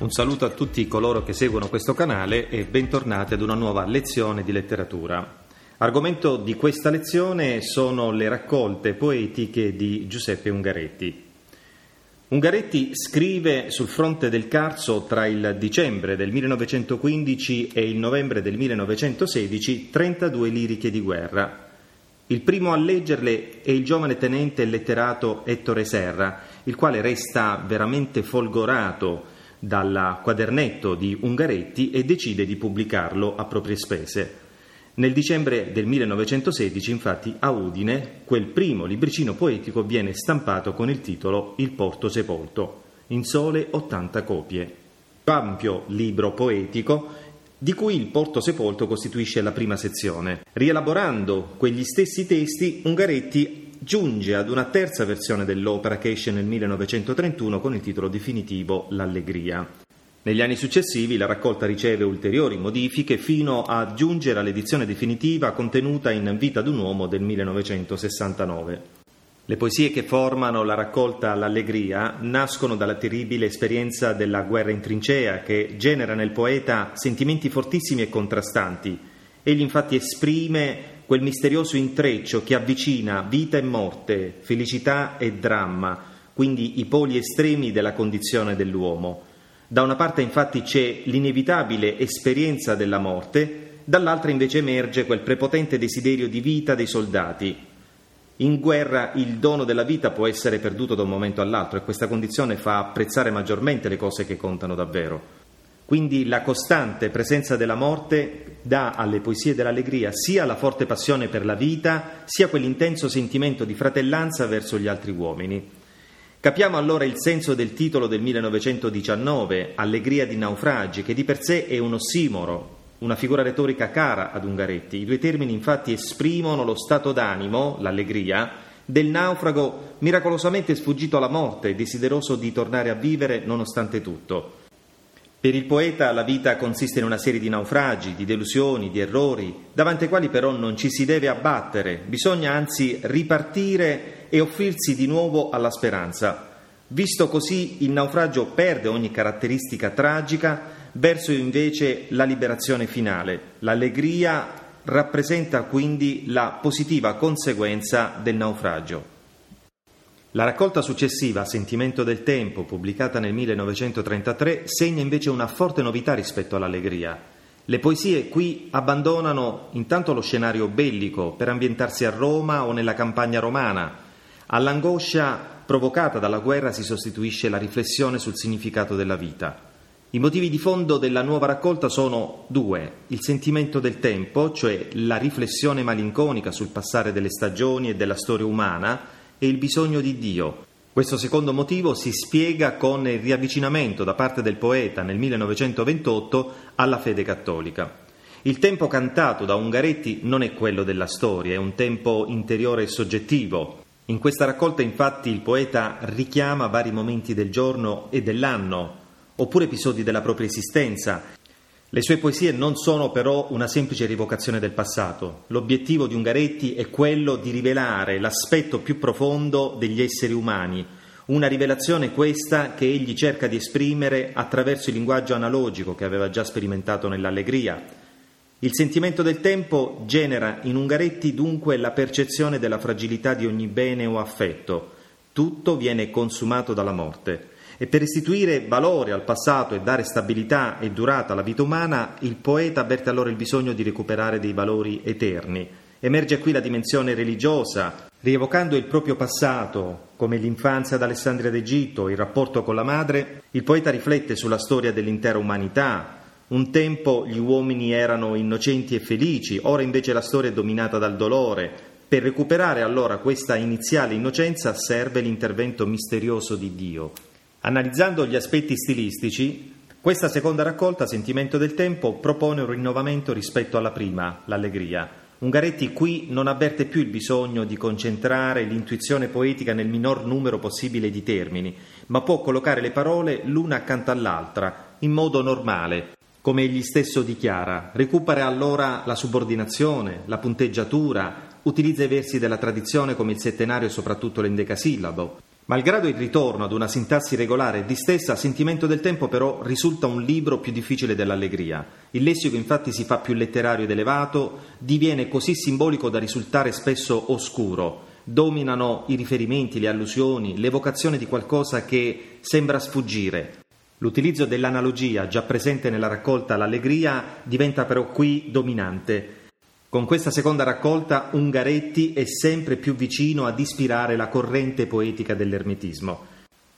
Un saluto a tutti coloro che seguono questo canale e bentornati ad una nuova lezione di letteratura. Argomento di questa lezione sono le raccolte poetiche di Giuseppe Ungaretti. Ungaretti scrive sul fronte del Carso tra il dicembre del 1915 e il novembre del 1916 32 liriche di guerra. Il primo a leggerle è il giovane tenente letterato Ettore Serra, il quale resta veramente folgorato dal quadernetto di Ungaretti e decide di pubblicarlo a proprie spese. Nel dicembre del 1916, infatti, a Udine, quel primo libricino poetico viene stampato con il titolo Il porto sepolto, in sole 80 copie. Ampio libro poetico di cui il Porto Sepolto costituisce la prima sezione. Rielaborando quegli stessi testi, Ungaretti giunge ad una terza versione dell'opera che esce nel 1931 con il titolo definitivo L'Allegria. Negli anni successivi la raccolta riceve ulteriori modifiche fino a giungere all'edizione definitiva contenuta in Vita d'un uomo del 1969. Le poesie che formano la raccolta L'Allegria nascono dalla terribile esperienza della guerra in trincea che genera nel poeta sentimenti fortissimi e contrastanti. Egli infatti esprime quel misterioso intreccio che avvicina vita e morte, felicità e dramma, quindi i poli estremi della condizione dell'uomo. Da una parte infatti c'è l'inevitabile esperienza della morte, dall'altra invece emerge quel prepotente desiderio di vita dei soldati. In guerra il dono della vita può essere perduto da un momento all'altro e questa condizione fa apprezzare maggiormente le cose che contano davvero. Quindi la costante presenza della morte dà alle poesie dell'allegria sia la forte passione per la vita, sia quell'intenso sentimento di fratellanza verso gli altri uomini. Capiamo allora il senso del titolo del 1919, Allegria di naufragi, che di per sé è un ossimoro, una figura retorica cara ad Ungaretti. I due termini infatti esprimono lo stato d'animo, l'allegria, del naufrago miracolosamente sfuggito alla morte, desideroso di tornare a vivere nonostante tutto. Per il poeta la vita consiste in una serie di naufragi, di delusioni, di errori, davanti ai quali però non ci si deve abbattere, bisogna anzi ripartire e offrirsi di nuovo alla speranza. Visto così il naufragio perde ogni caratteristica tragica verso invece la liberazione finale. L'allegria rappresenta quindi la positiva conseguenza del naufragio. La raccolta successiva, Sentimento del tempo, pubblicata nel 1933, segna invece una forte novità rispetto all'allegria. Le poesie qui abbandonano intanto lo scenario bellico per ambientarsi a Roma o nella campagna romana. All'angoscia provocata dalla guerra si sostituisce la riflessione sul significato della vita. I motivi di fondo della nuova raccolta sono due, il sentimento del tempo, cioè la riflessione malinconica sul passare delle stagioni e della storia umana, e il bisogno di Dio. Questo secondo motivo si spiega con il riavvicinamento da parte del poeta nel 1928 alla fede cattolica. Il tempo cantato da Ungaretti non è quello della storia, è un tempo interiore e soggettivo. In questa raccolta infatti il poeta richiama vari momenti del giorno e dell'anno, oppure episodi della propria esistenza, le sue poesie non sono però una semplice rivocazione del passato. L'obiettivo di Ungaretti è quello di rivelare l'aspetto più profondo degli esseri umani, una rivelazione questa che egli cerca di esprimere attraverso il linguaggio analogico che aveva già sperimentato nell'Allegria. Il sentimento del tempo genera in Ungaretti dunque la percezione della fragilità di ogni bene o affetto. Tutto viene consumato dalla morte. E per restituire valore al passato e dare stabilità e durata alla vita umana, il poeta avverte allora il bisogno di recuperare dei valori eterni. Emerge qui la dimensione religiosa, rievocando il proprio passato, come l'infanzia ad Alessandria d'Egitto, il rapporto con la madre, il poeta riflette sulla storia dell'intera umanità. Un tempo gli uomini erano innocenti e felici, ora invece la storia è dominata dal dolore. Per recuperare allora questa iniziale innocenza serve l'intervento misterioso di Dio. Analizzando gli aspetti stilistici, questa seconda raccolta, Sentimento del Tempo, propone un rinnovamento rispetto alla prima, l'allegria. Ungaretti qui non avverte più il bisogno di concentrare l'intuizione poetica nel minor numero possibile di termini, ma può collocare le parole l'una accanto all'altra, in modo normale, come egli stesso dichiara. Recupera allora la subordinazione, la punteggiatura, utilizza i versi della tradizione come il settenario e soprattutto l'endecasillabo Malgrado il ritorno ad una sintassi regolare e distesa, Sentimento del tempo però risulta un libro più difficile dell'allegria. Il lessico infatti si fa più letterario ed elevato, diviene così simbolico da risultare spesso oscuro. Dominano i riferimenti, le allusioni, l'evocazione di qualcosa che sembra sfuggire. L'utilizzo dell'analogia già presente nella raccolta L'Allegria diventa però qui dominante. Con questa seconda raccolta Ungaretti è sempre più vicino ad ispirare la corrente poetica dell'ermetismo.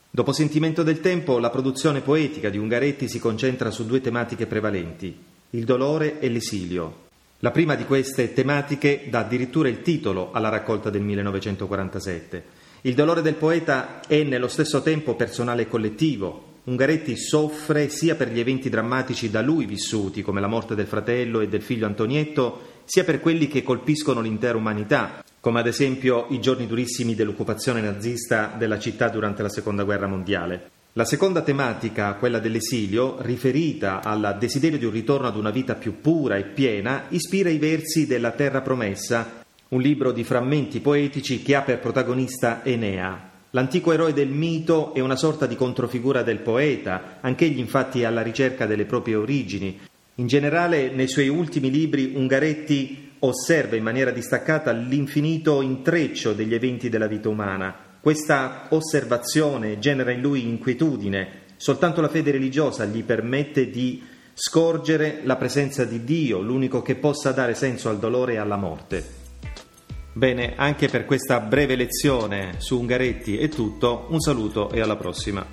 Dopo Sentimento del tempo, la produzione poetica di Ungaretti si concentra su due tematiche prevalenti, il dolore e l'esilio. La prima di queste tematiche dà addirittura il titolo alla raccolta del 1947. Il dolore del poeta è nello stesso tempo personale e collettivo, Ungaretti soffre sia per gli eventi drammatici da lui vissuti, come la morte del fratello e del figlio Antonietto, sia per quelli che colpiscono l'intera umanità, come ad esempio i giorni durissimi dell'occupazione nazista della città durante la Seconda Guerra Mondiale. La seconda tematica, quella dell'esilio, riferita al desiderio di un ritorno ad una vita più pura e piena, ispira i versi della Terra Promessa, un libro di frammenti poetici che ha per protagonista Enea, L'antico eroe del mito è una sorta di controfigura del poeta, anch'egli infatti alla ricerca delle proprie origini. In generale, nei suoi ultimi libri, Ungaretti osserva in maniera distaccata l'infinito intreccio degli eventi della vita umana. Questa osservazione genera in lui inquietudine. Soltanto la fede religiosa gli permette di scorgere la presenza di Dio, l'unico che possa dare senso al dolore e alla morte. Bene, anche per questa breve lezione su Ungaretti è tutto, un saluto e alla prossima.